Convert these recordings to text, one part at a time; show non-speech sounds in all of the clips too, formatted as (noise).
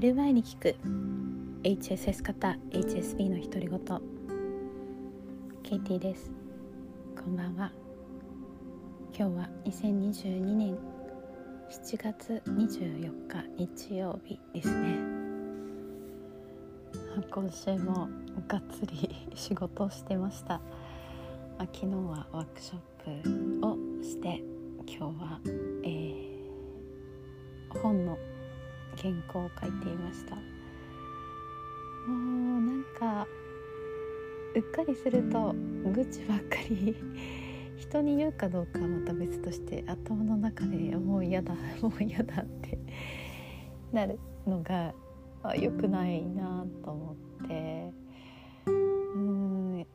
寝る前に聞く。HSS 型 HSP の独り言。ケイティです。こんばんは。今日は2022年7月24日日曜日ですね。今週もがっつり仕事をしてました。昨日はワークショップをして今日は、えー、本の原稿を書いていました。もうなんかうっかりすると愚痴ばっかり (laughs) 人に言うかどうかはまた別として頭の中でもう嫌だ (laughs) もう嫌だってなるのが良くないなと思って。うん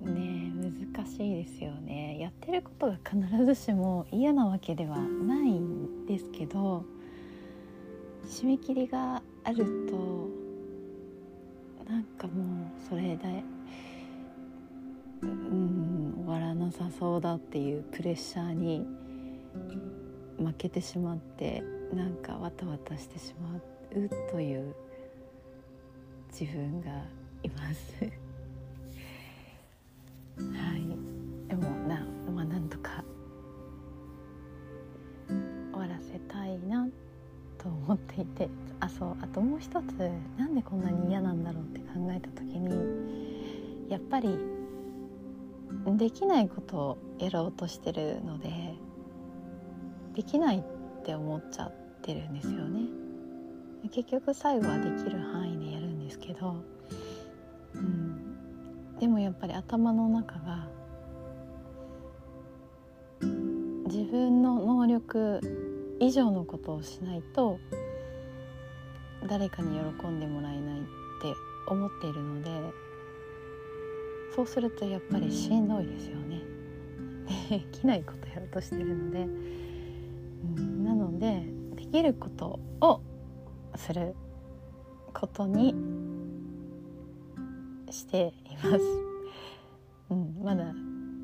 ね難しいですよね。やってることが必ずしも嫌なわけではないんですけど締め切りがあるとなんかもうそれでうん終わらなさそうだっていうプレッシャーに負けてしまってなんかわたわたしてしまうという自分がいます。できないことをやろうとしてるのでできないって思っちゃってるんですよね。結局最後はできる範囲でやるんですけど、うん、でもやっぱり頭の中が自分の能力以上のことをしないと誰かに喜んでもらえないって思っているのでそうするとやっぱりしんどいですよね。できないことやろうとしてるので、うん、なのでできることをすることにしています。うん、まだ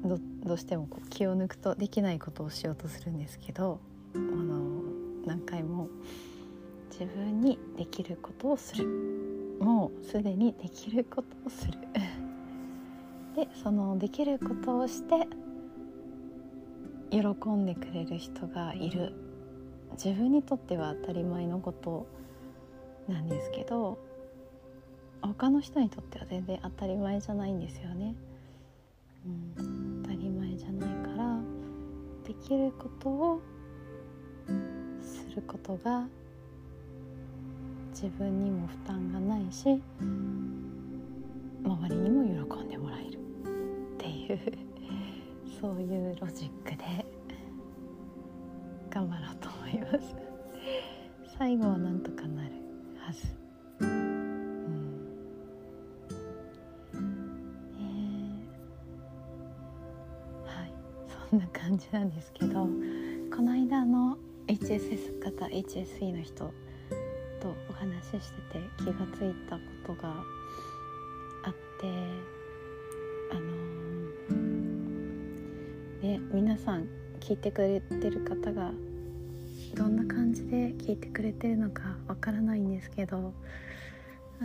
どどうしてもこう気を抜くとできないことをしようとするんですけどあの何回も自分にできることをする。もうすでにできることをする。でそのできることをして喜んでくれる人がいる自分にとっては当たり前のことなんですけど他の人にとっては全然当たり前じゃないんですよね。うん、当たり前じゃないからできることをすることが自分にも負担がないし周りにも喜う (laughs) そういうロジックで頑張ろうと思います。(laughs) 最後はなんとかなるはず、うん。はい。そんな感じなんですけどこの間の HSS 型 HSE の人とお話ししてて気がついたことがあってあの皆さん聞いてくれてる方がどんな感じで聞いてくれてるのかわからないんですけど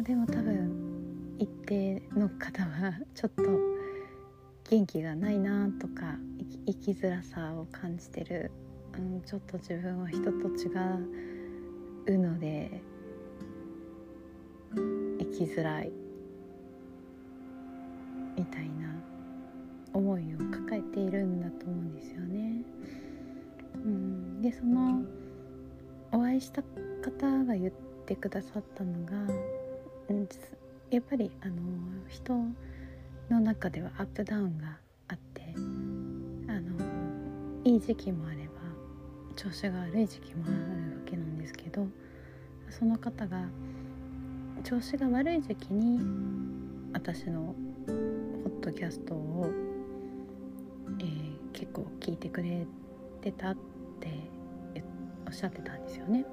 でも多分一定の方はちょっと元気がないなとか生きづらさを感じてるうん、ちょっと自分は人と違うので生きづらいみたいな思いをているんだと思うんですよね。うん、でそのお会いした方が言ってくださったのが、やっぱりあの人の中ではアップダウンがあってあのいい時期もあれば調子が悪い時期もあるわけなんですけどその方が調子が悪い時期に私のポッドキャストを、えー、結構聞いてくれてたっておっしゃってたんですよね。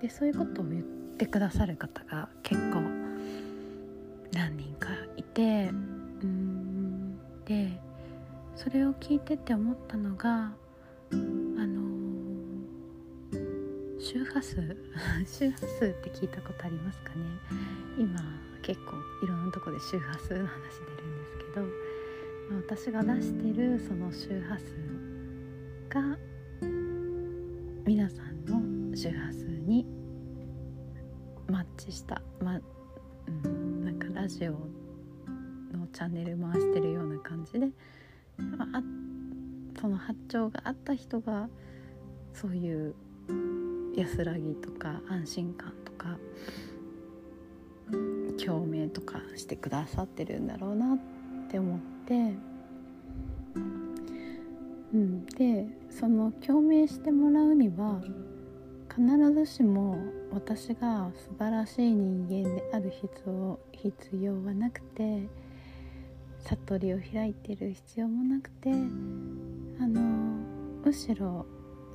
でそういうことを言ってくださる方が結構何人かいてうんでそれを聞いてって思ったのがあの周波数 (laughs) 周波数って聞いたことありますかね今結構いろんなとこで周波数の話出るんですけど、私が出してるその周波数が皆さんの周波数にマッチしたまうんなんかラジオのチャンネル回してるような感じで、まあ、その波長があった人がそういう安らぎとか安心感とか共鳴とかしてくださってるんだろうなって思って、うん、でその共鳴してもらうには必ずしも私が素晴らしい人間である必要必要はなくて悟りを開いてる必要もなくてあのむしろ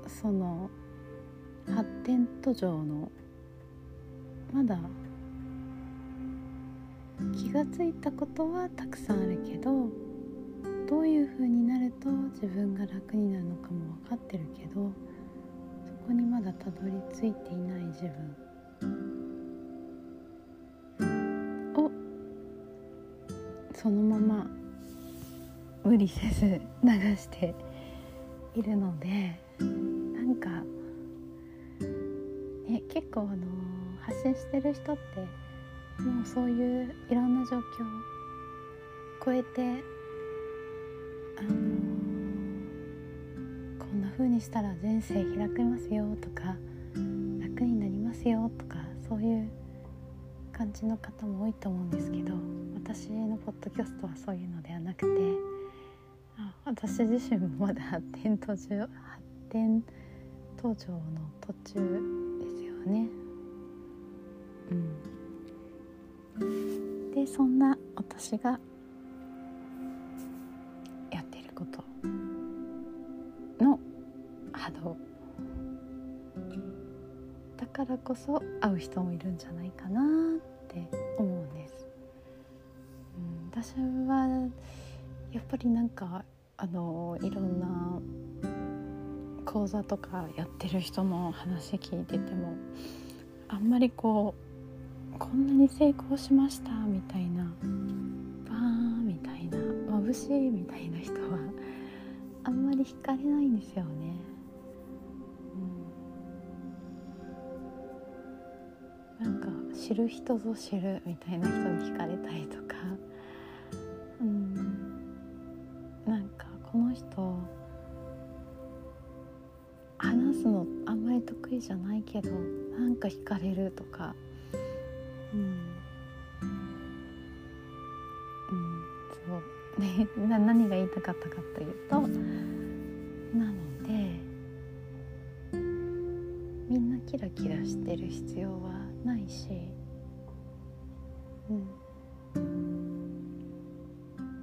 その発展途上のまだ気が付いたことはたくさんあるけどどういう風になると自分が楽になるのかも分かってるけどそこにまだたどり着いていない自分。をそのまま無理せず流しているのでなんかね結構あの発信してる人ってもうそういういろんな状況を超えて風にしたら人生開けますよとか楽になりますよとかそういう感じの方も多いと思うんですけど私のポッドキャストはそういうのではなくてあ私自身もまだ発展途中発展途上の途中ね。うん、でそんな私がこそ会う人もいるんじゃないかなって思うんです。うん、私はやっぱりなんかあのいろんな講座とかやってる人の話聞いててもあんまりこうこんなに成功しましたみたいなバーンみたいな眩しいみたいな人はあんまり惹かれないんですよね。る人ぞ知るみたいな人に惹かれたりとか、うん、なんかこの人話すのあんまり得意じゃないけどなんか惹かれるとか。うん、うん、そう。ね (laughs) 何が言いたかったかというとなのでみんなキラキラしてる必要はないしうん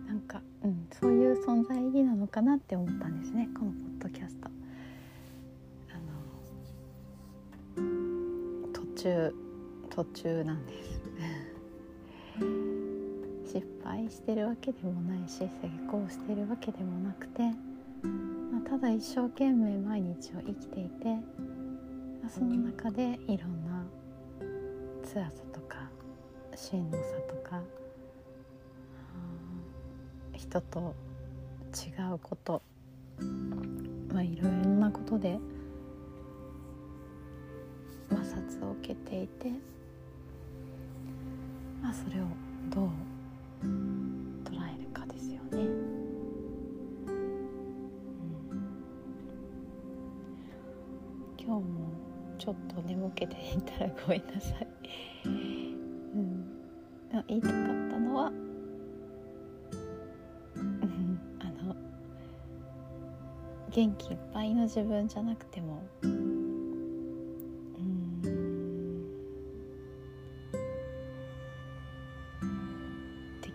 なんか、うん、そういう存在意義なのかなって思ったんですねこのポッドキャスト。中途中なんです (laughs) 失敗してるわけでもないし成功してるわけでもなくて、まあ、ただ一生懸命毎日を生きていて、まあ、その中でいろんな辛さとかしんどさとか人と違うことまあいろいろなことで摩擦を受けていて、まあ、それをどう捉えるかですよね。うん、今日もちょっと眠気でいたらごめんなさい。言いたかったのは、あの元気いっぱいの自分じゃなくてもで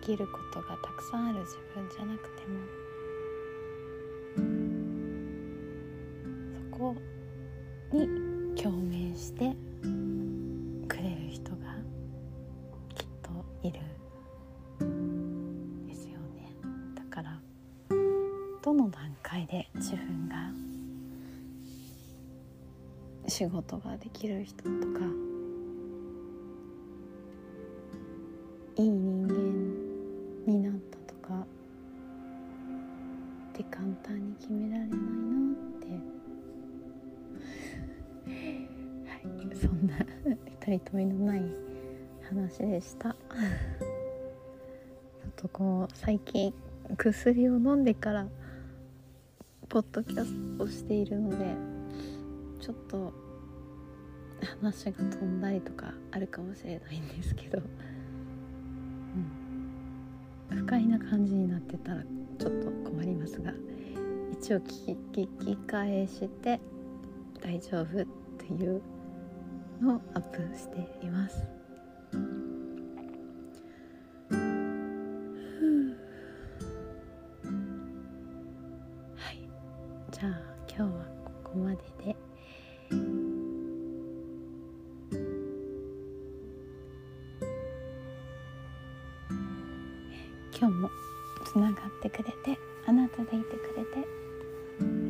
きることがたくさんある自分じゃなくても仕事ができる人とかいい人間になったとかって簡単に決められないなって。はいそんな取り留めのない話でした。ちょっとこう最近薬を飲んでからポッドキャストをしているのでちょっと話が飛んだりとかあるかもしれないんですけど、うん、不快な感じになってたらちょっと困りますが一応聞き聞き返して大丈夫っていうのをアップしています。今日もつながってくれてあなたでいてくれて。